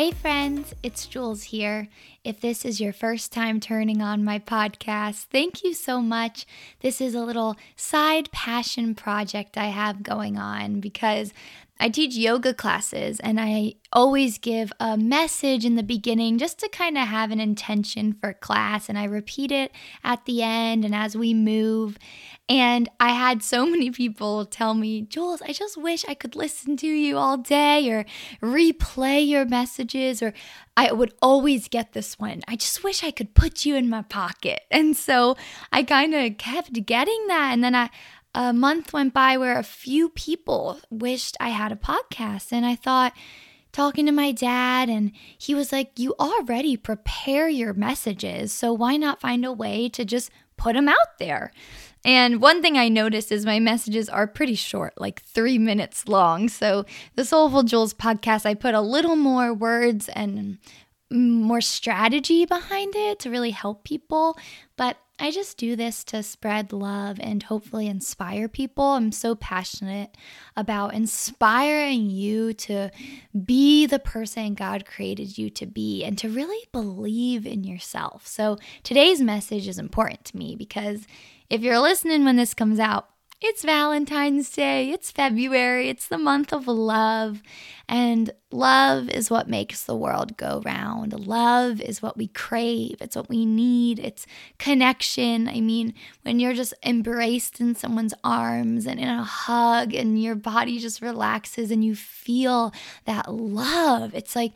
Hey, friends, it's Jules here. If this is your first time turning on my podcast, thank you so much. This is a little side passion project I have going on because I teach yoga classes and I always give a message in the beginning just to kind of have an intention for class. And I repeat it at the end and as we move. And I had so many people tell me, Jules, I just wish I could listen to you all day or replay your messages. Or I would always get this one. I just wish I could put you in my pocket. And so I kind of kept getting that. And then I, a month went by where a few people wished I had a podcast. And I thought, talking to my dad, and he was like, You already prepare your messages. So why not find a way to just put them out there? And one thing I noticed is my messages are pretty short, like three minutes long. So the Soulful Jules podcast, I put a little more words and mm, more strategy behind it to really help people. But I just do this to spread love and hopefully inspire people. I'm so passionate about inspiring you to be the person God created you to be and to really believe in yourself. So today's message is important to me because if you're listening when this comes out, it's Valentine's Day, it's February, it's the month of love. And love is what makes the world go round. Love is what we crave, it's what we need, it's connection. I mean, when you're just embraced in someone's arms and in a hug, and your body just relaxes and you feel that love, it's like,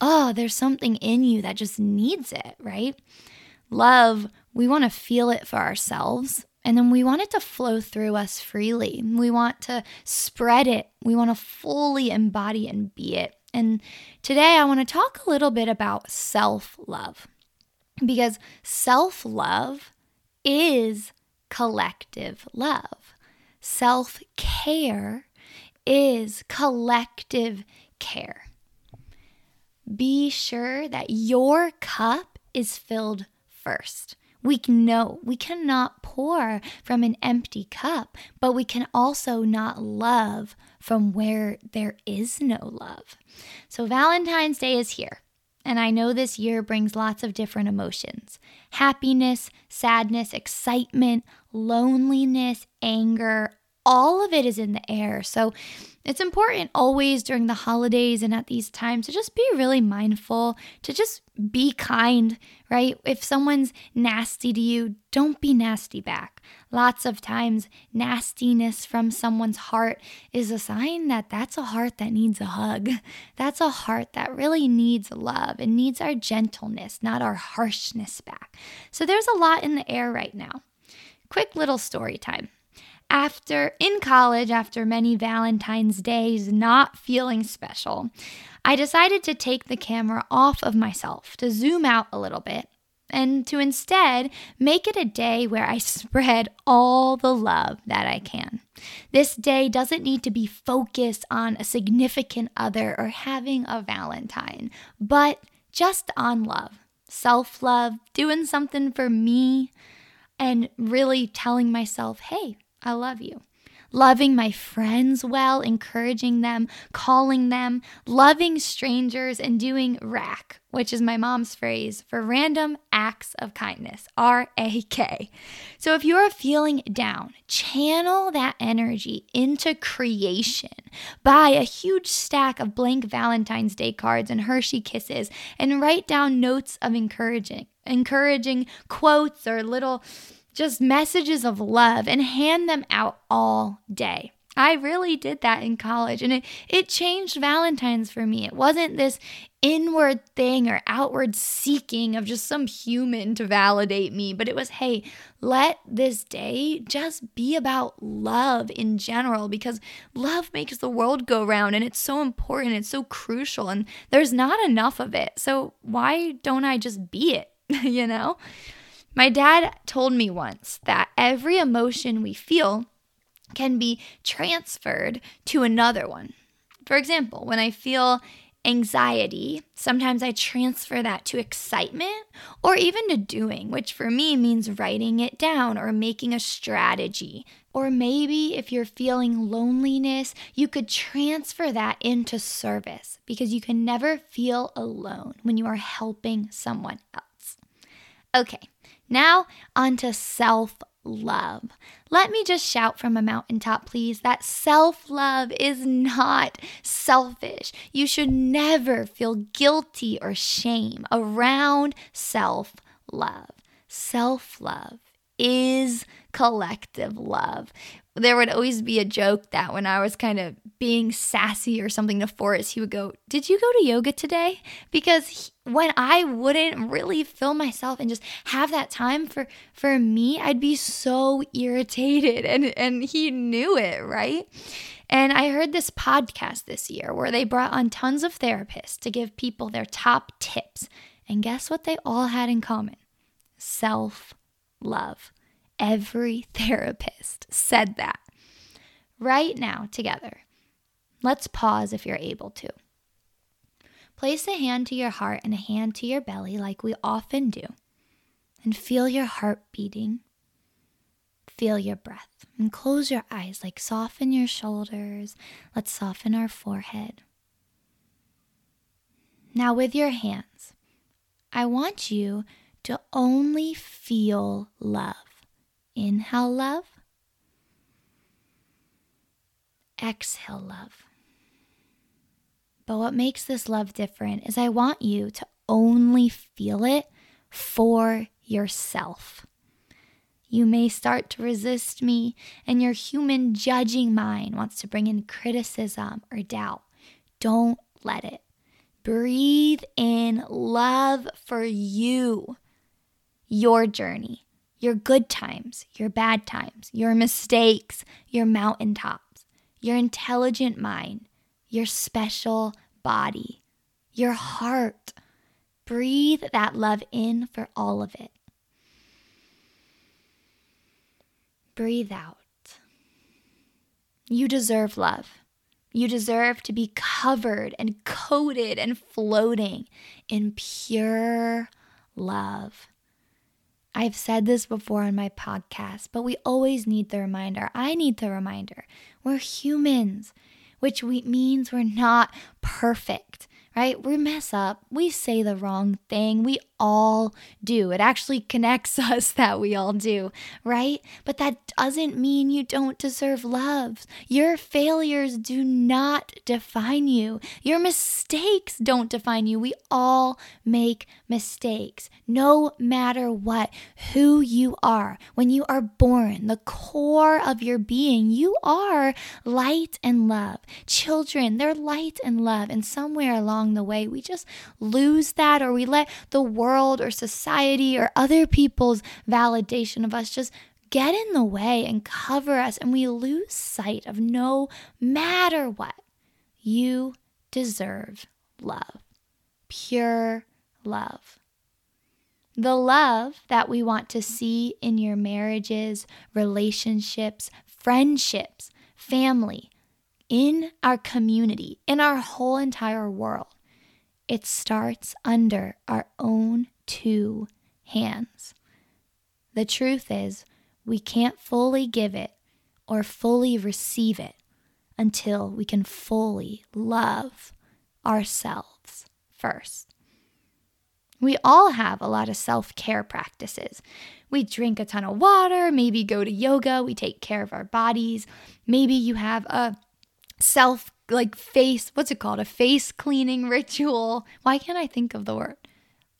oh, there's something in you that just needs it, right? Love, we want to feel it for ourselves and then we want it to flow through us freely. We want to spread it. We want to fully embody and be it. And today I want to talk a little bit about self love because self love is collective love. Self care is collective care. Be sure that your cup is filled first. We know we cannot pour from an empty cup, but we can also not love from where there is no love. So, Valentine's Day is here. And I know this year brings lots of different emotions happiness, sadness, excitement, loneliness, anger, all of it is in the air. So it's important always during the holidays and at these times to just be really mindful, to just be kind, right? If someone's nasty to you, don't be nasty back. Lots of times, nastiness from someone's heart is a sign that that's a heart that needs a hug. That's a heart that really needs love and needs our gentleness, not our harshness back. So there's a lot in the air right now. Quick little story time after in college after many valentine's days not feeling special i decided to take the camera off of myself to zoom out a little bit and to instead make it a day where i spread all the love that i can. This day doesn't need to be focused on a significant other or having a valentine but just on love self-love doing something for me and really telling myself hey I love you. Loving my friends well, encouraging them, calling them, loving strangers, and doing RAK, which is my mom's phrase for random acts of kindness, R A K. So if you're feeling down, channel that energy into creation. Buy a huge stack of blank Valentine's Day cards and Hershey kisses and write down notes of encouraging, encouraging quotes or little just messages of love and hand them out all day. I really did that in college and it, it changed Valentine's for me. It wasn't this inward thing or outward seeking of just some human to validate me, but it was, hey, let this day just be about love in general because love makes the world go round and it's so important, it's so crucial, and there's not enough of it. So why don't I just be it, you know? My dad told me once that every emotion we feel can be transferred to another one. For example, when I feel anxiety, sometimes I transfer that to excitement or even to doing, which for me means writing it down or making a strategy. Or maybe if you're feeling loneliness, you could transfer that into service because you can never feel alone when you are helping someone else. Okay, now on to self love. Let me just shout from a mountaintop, please, that self love is not selfish. You should never feel guilty or shame around self love. Self love is collective love there would always be a joke that when I was kind of being sassy or something to Forrest, he would go, Did you go to yoga today? Because he, when I wouldn't really fill myself and just have that time for, for me, I'd be so irritated. And, and he knew it, right? And I heard this podcast this year where they brought on tons of therapists to give people their top tips. And guess what they all had in common? Self love. Every therapist said that. Right now, together, let's pause if you're able to. Place a hand to your heart and a hand to your belly, like we often do, and feel your heart beating. Feel your breath and close your eyes, like soften your shoulders. Let's soften our forehead. Now, with your hands, I want you to only feel love. Inhale love. Exhale love. But what makes this love different is I want you to only feel it for yourself. You may start to resist me, and your human judging mind wants to bring in criticism or doubt. Don't let it. Breathe in love for you, your journey, your good times, your bad times, your mistakes, your mountaintops, your intelligent mind, your special body, your heart. Breathe that love in for all of it. Breathe out. You deserve love. You deserve to be covered and coated and floating in pure love. I've said this before on my podcast, but we always need the reminder. I need the reminder. We're humans, which we, means we're not perfect right? We mess up, we say the wrong thing, we all do. It actually connects us that we all do, right? But that doesn't mean you don't deserve love. Your failures do not define you, your mistakes don't define you. We all make mistakes, no matter what, who you are. When you are born, the core of your being, you are light and love. Children, they're light and love, and somewhere along the way, we just lose that or we let the world or society or other people's validation of us just get in the way and cover us, and we lose sight of no matter what, you deserve love, pure love. The love that we want to see in your marriages, relationships, friendships, family, in our community, in our whole entire world. It starts under our own two hands. The truth is, we can't fully give it or fully receive it until we can fully love ourselves first. We all have a lot of self care practices. We drink a ton of water, maybe go to yoga, we take care of our bodies. Maybe you have a self like face what's it called? A face cleaning ritual. Why can't i think of the word?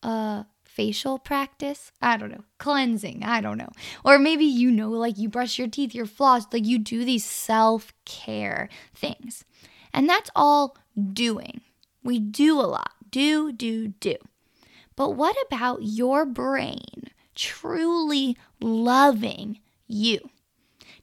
Uh facial practice? I don't know. Cleansing i don't know. Or maybe you know like you brush your teeth your floss like you do these self-care things. And that's all doing. We do a lot. Do do do. But what about your brain truly loving you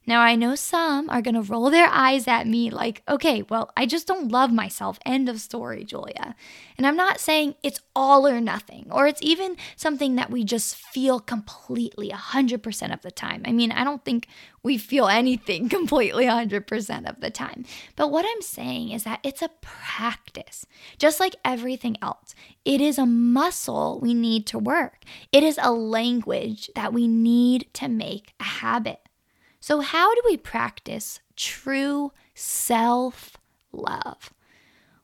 Now, I know some are going to roll their eyes at me like, okay, well, I just don't love myself. End of story, Julia. And I'm not saying it's all or nothing, or it's even something that we just feel completely 100% of the time. I mean, I don't think we feel anything completely 100% of the time. But what I'm saying is that it's a practice, just like everything else. It is a muscle we need to work, it is a language that we need to make a habit. So, how do we practice true self love?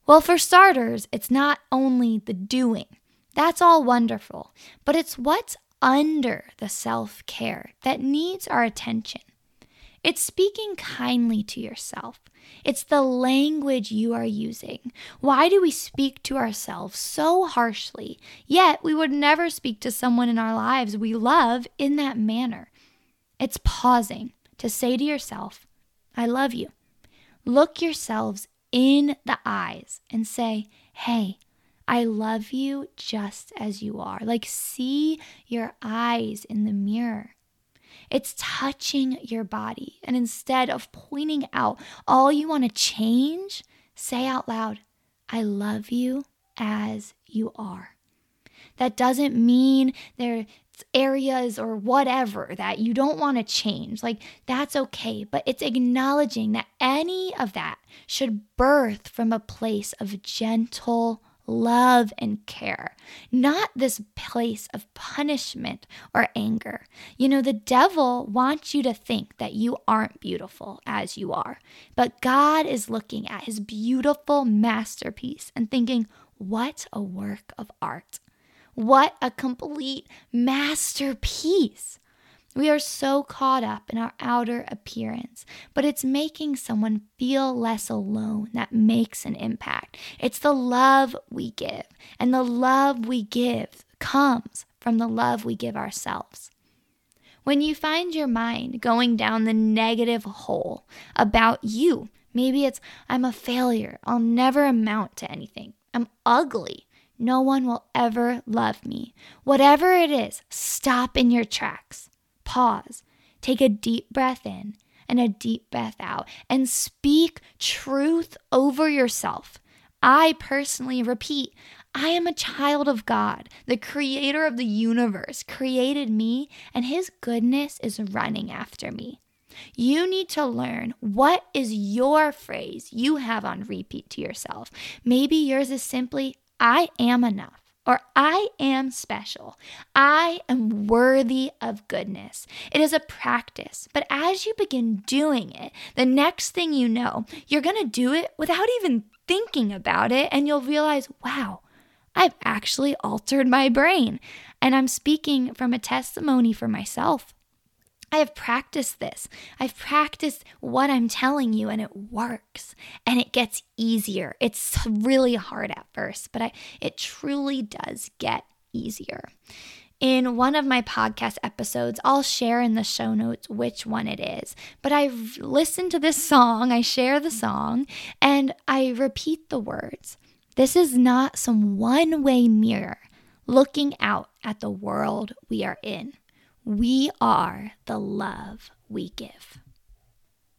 Well, for starters, it's not only the doing, that's all wonderful, but it's what's under the self care that needs our attention. It's speaking kindly to yourself. It's the language you are using. Why do we speak to ourselves so harshly, yet we would never speak to someone in our lives we love in that manner? It's pausing to say to yourself, I love you. Look yourselves in the eyes and say, Hey, I love you just as you are. Like, see your eyes in the mirror. It's touching your body. And instead of pointing out all you want to change, say out loud, I love you as you are. That doesn't mean there areas or whatever that you don't want to change. Like, that's okay. But it's acknowledging that any of that should birth from a place of gentle love and care, not this place of punishment or anger. You know, the devil wants you to think that you aren't beautiful as you are, but God is looking at his beautiful masterpiece and thinking, what a work of art. What a complete masterpiece! We are so caught up in our outer appearance, but it's making someone feel less alone that makes an impact. It's the love we give, and the love we give comes from the love we give ourselves. When you find your mind going down the negative hole about you, maybe it's, I'm a failure, I'll never amount to anything, I'm ugly, no one will ever love me. Whatever it is, stop in your tracks. Pause. Take a deep breath in and a deep breath out and speak truth over yourself. I personally repeat, I am a child of God. The creator of the universe created me, and his goodness is running after me. You need to learn what is your phrase you have on repeat to yourself. Maybe yours is simply, I am enough or I am special. I am worthy of goodness. It is a practice, but as you begin doing it, the next thing you know, you're going to do it without even thinking about it, and you'll realize, wow, I've actually altered my brain. And I'm speaking from a testimony for myself. I have practiced this. I've practiced what I'm telling you and it works and it gets easier. It's really hard at first, but I, it truly does get easier. In one of my podcast episodes, I'll share in the show notes which one it is. But I've listened to this song, I share the song, and I repeat the words. This is not some one way mirror looking out at the world we are in. We are the love we give.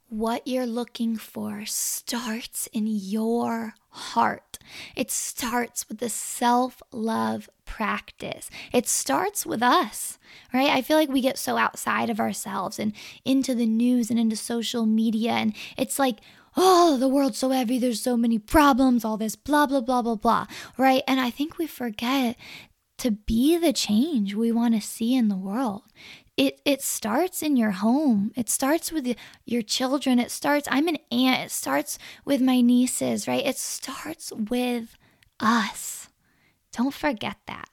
What you're looking for starts in your heart. It starts with the self love practice. It starts with us, right? I feel like we get so outside of ourselves and into the news and into social media, and it's like, oh, the world's so heavy, there's so many problems, all this blah, blah, blah, blah, blah, right? And I think we forget to be the change we want to see in the world. It it starts in your home. It starts with your children. It starts I'm an aunt. It starts with my nieces, right? It starts with us. Don't forget that.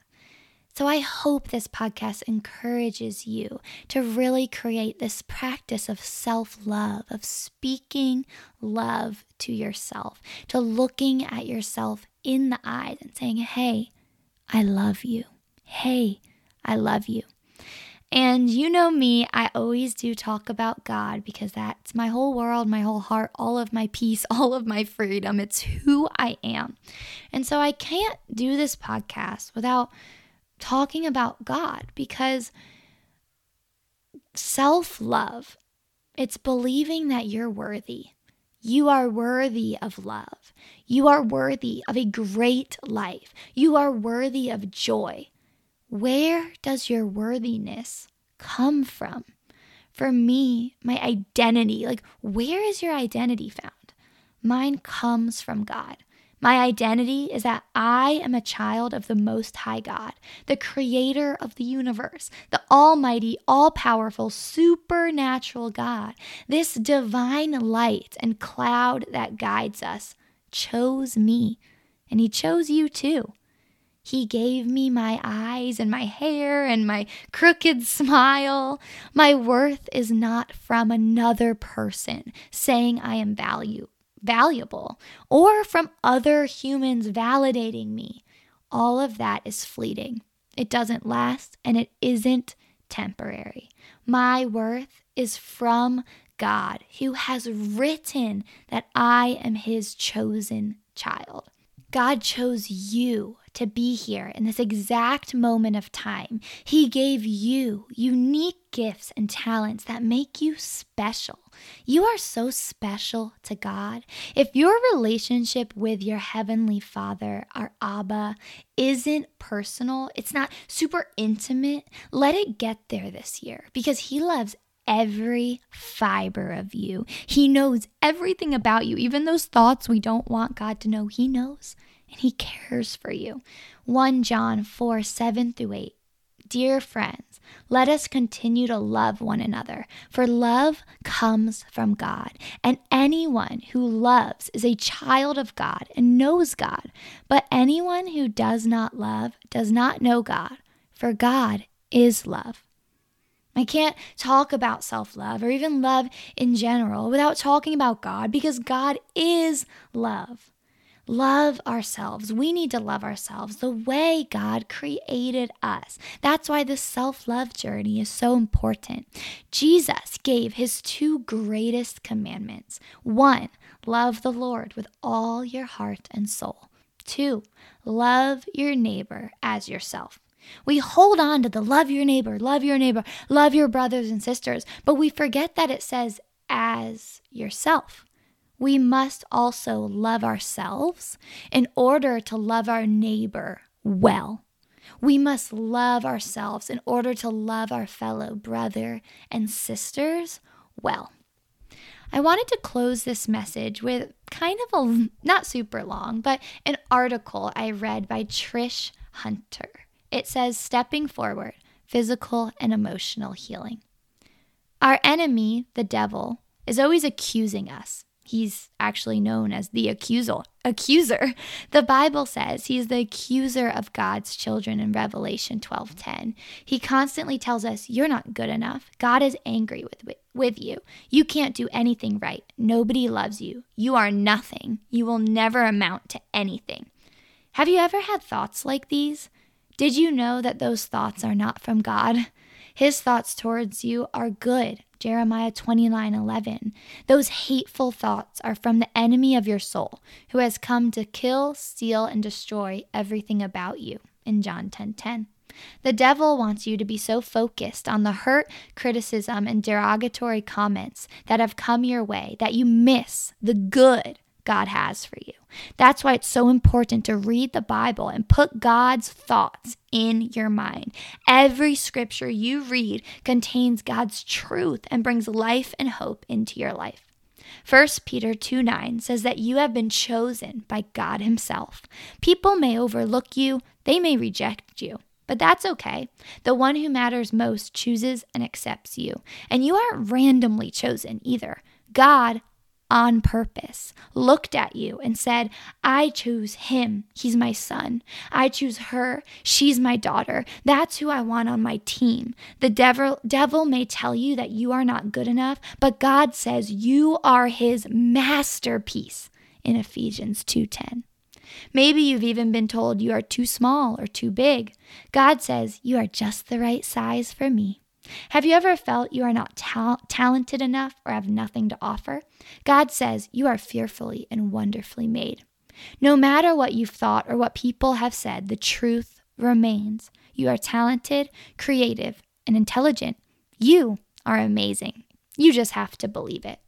So I hope this podcast encourages you to really create this practice of self-love, of speaking love to yourself, to looking at yourself in the eyes and saying, "Hey, I love you. Hey, I love you. And you know me, I always do talk about God because that's my whole world, my whole heart, all of my peace, all of my freedom. It's who I am. And so I can't do this podcast without talking about God because self love It's believing that you're worthy. You are worthy of love. You are worthy of a great life. You are worthy of joy. Where does your worthiness come from? For me, my identity, like, where is your identity found? Mine comes from God. My identity is that I am a child of the Most High God, the creator of the universe, the almighty, all powerful, supernatural God. This divine light and cloud that guides us chose me, and He chose you too. He gave me my eyes and my hair and my crooked smile. My worth is not from another person saying I am value, valuable or from other humans validating me. All of that is fleeting. It doesn't last and it isn't temporary. My worth is from God, who has written that I am his chosen child. God chose you to be here in this exact moment of time. He gave you unique gifts and talents that make you special. You are so special to God. If your relationship with your Heavenly Father, our Abba, isn't personal, it's not super intimate, let it get there this year because He loves every fiber of you. He knows everything about you, even those thoughts we don't want God to know. He knows and He cares for you. 1 John 4 7 through 8. Dear friends, let us continue to love one another, for love comes from God, and anyone who loves is a child of God and knows God. But anyone who does not love does not know God, for God is love. I can't talk about self love or even love in general without talking about God because God is love. Love ourselves. We need to love ourselves the way God created us. That's why the self love journey is so important. Jesus gave his two greatest commandments one, love the Lord with all your heart and soul. Two, love your neighbor as yourself. We hold on to the love your neighbor, love your neighbor, love your brothers and sisters, but we forget that it says as yourself. We must also love ourselves in order to love our neighbor well. We must love ourselves in order to love our fellow brother and sisters well. I wanted to close this message with kind of a not super long, but an article I read by Trish Hunter. It says stepping forward, physical and emotional healing. Our enemy, the devil, is always accusing us. He's actually known as the accuser. Accuser. The Bible says he's the accuser of God's children in Revelation 12:10. He constantly tells us you're not good enough. God is angry with with you. You can't do anything right. Nobody loves you. You are nothing. You will never amount to anything. Have you ever had thoughts like these? Did you know that those thoughts are not from God? His thoughts towards you are good. Jeremiah 29 11. Those hateful thoughts are from the enemy of your soul, who has come to kill, steal, and destroy everything about you. In John 10 10. The devil wants you to be so focused on the hurt, criticism, and derogatory comments that have come your way that you miss the good God has for you. That's why it's so important to read the Bible and put God's thoughts in your mind. Every scripture you read contains God's truth and brings life and hope into your life. 1 Peter 2 9 says that you have been chosen by God Himself. People may overlook you, they may reject you, but that's okay. The one who matters most chooses and accepts you, and you aren't randomly chosen either. God on purpose, looked at you and said, I choose him. He's my son. I choose her. She's my daughter. That's who I want on my team. The devil, devil may tell you that you are not good enough, but God says you are his masterpiece in Ephesians 2:10. Maybe you've even been told you are too small or too big. God says you are just the right size for me. Have you ever felt you are not ta- talented enough or have nothing to offer? God says you are fearfully and wonderfully made. No matter what you've thought or what people have said, the truth remains. You are talented, creative, and intelligent. You are amazing. You just have to believe it.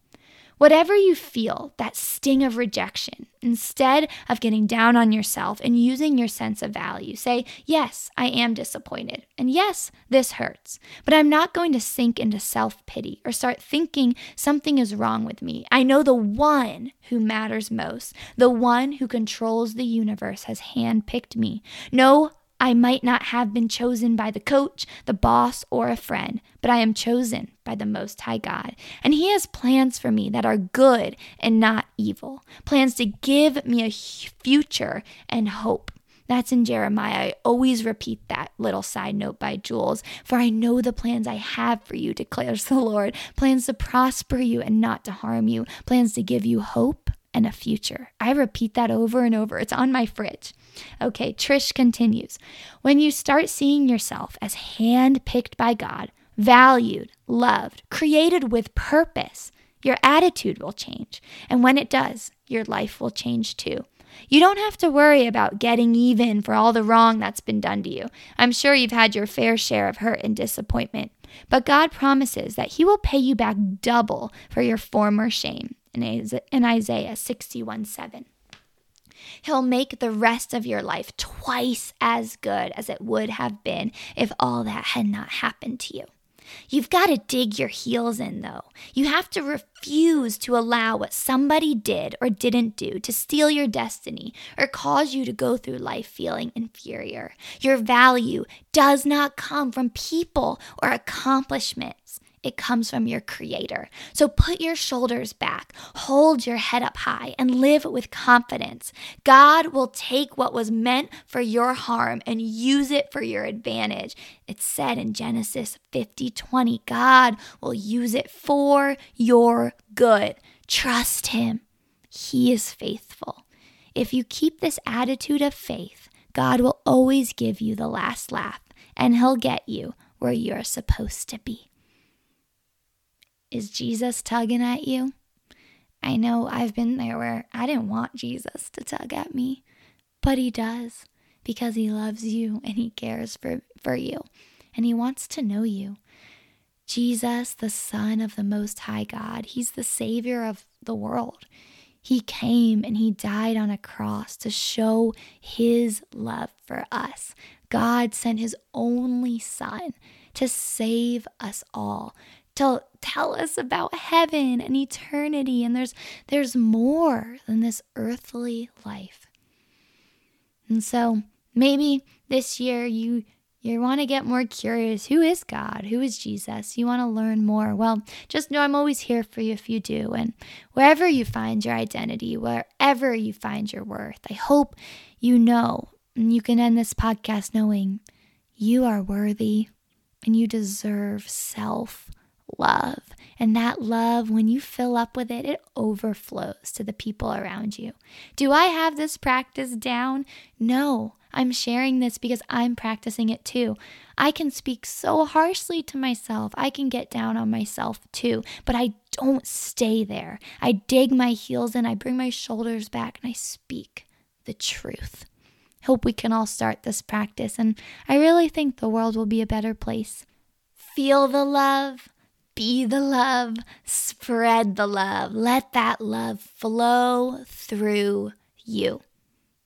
Whatever you feel, that sting of rejection, instead of getting down on yourself and using your sense of value, say, Yes, I am disappointed. And yes, this hurts. But I'm not going to sink into self pity or start thinking something is wrong with me. I know the one who matters most, the one who controls the universe, has handpicked me. No I might not have been chosen by the coach, the boss, or a friend, but I am chosen by the Most High God. And He has plans for me that are good and not evil, plans to give me a future and hope. That's in Jeremiah. I always repeat that little side note by Jules. For I know the plans I have for you, declares the Lord plans to prosper you and not to harm you, plans to give you hope and a future. I repeat that over and over. It's on my fridge. Okay, Trish continues. When you start seeing yourself as handpicked by God, valued, loved, created with purpose, your attitude will change. And when it does, your life will change too. You don't have to worry about getting even for all the wrong that's been done to you. I'm sure you've had your fair share of hurt and disappointment. But God promises that He will pay you back double for your former shame in Isaiah 61 7. He'll make the rest of your life twice as good as it would have been if all that had not happened to you. You've got to dig your heels in, though. You have to refuse to allow what somebody did or didn't do to steal your destiny or cause you to go through life feeling inferior. Your value does not come from people or accomplishments it comes from your creator. So put your shoulders back, hold your head up high, and live with confidence. God will take what was meant for your harm and use it for your advantage. It's said in Genesis 50 20, God will use it for your good. Trust Him, He is faithful. If you keep this attitude of faith, God will always give you the last laugh and He'll get you where you're supposed to be. Is Jesus tugging at you? I know I've been there where I didn't want Jesus to tug at me, but he does because he loves you and he cares for, for you and he wants to know you. Jesus, the Son of the Most High God, he's the Savior of the world. He came and he died on a cross to show his love for us. God sent his only Son to save us all, to tell us about heaven and eternity and there's there's more than this earthly life. And so maybe this year you you want to get more curious. Who is God? Who is Jesus? You want to learn more. Well, just know I'm always here for you if you do. And wherever you find your identity, wherever you find your worth, I hope you know and you can end this podcast knowing you are worthy and you deserve self love. And that love, when you fill up with it, it overflows to the people around you. Do I have this practice down? No. I'm sharing this because I'm practicing it too. I can speak so harshly to myself. I can get down on myself too, but I don't stay there. I dig my heels in, I bring my shoulders back, and I speak the truth. Hope we can all start this practice, and I really think the world will be a better place. Feel the love, be the love, spread the love. Let that love flow through you.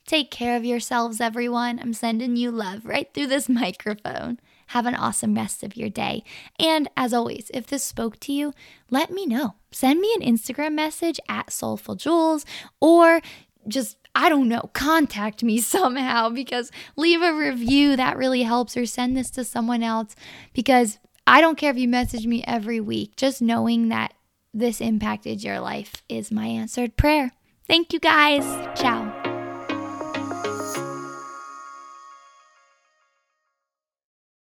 Take care of yourselves, everyone. I'm sending you love right through this microphone. Have an awesome rest of your day. And as always, if this spoke to you, let me know. Send me an Instagram message at Soulful Jules or just I don't know, contact me somehow because leave a review that really helps or send this to someone else because I don't care if you message me every week, just knowing that this impacted your life is my answered prayer. Thank you guys. Ciao.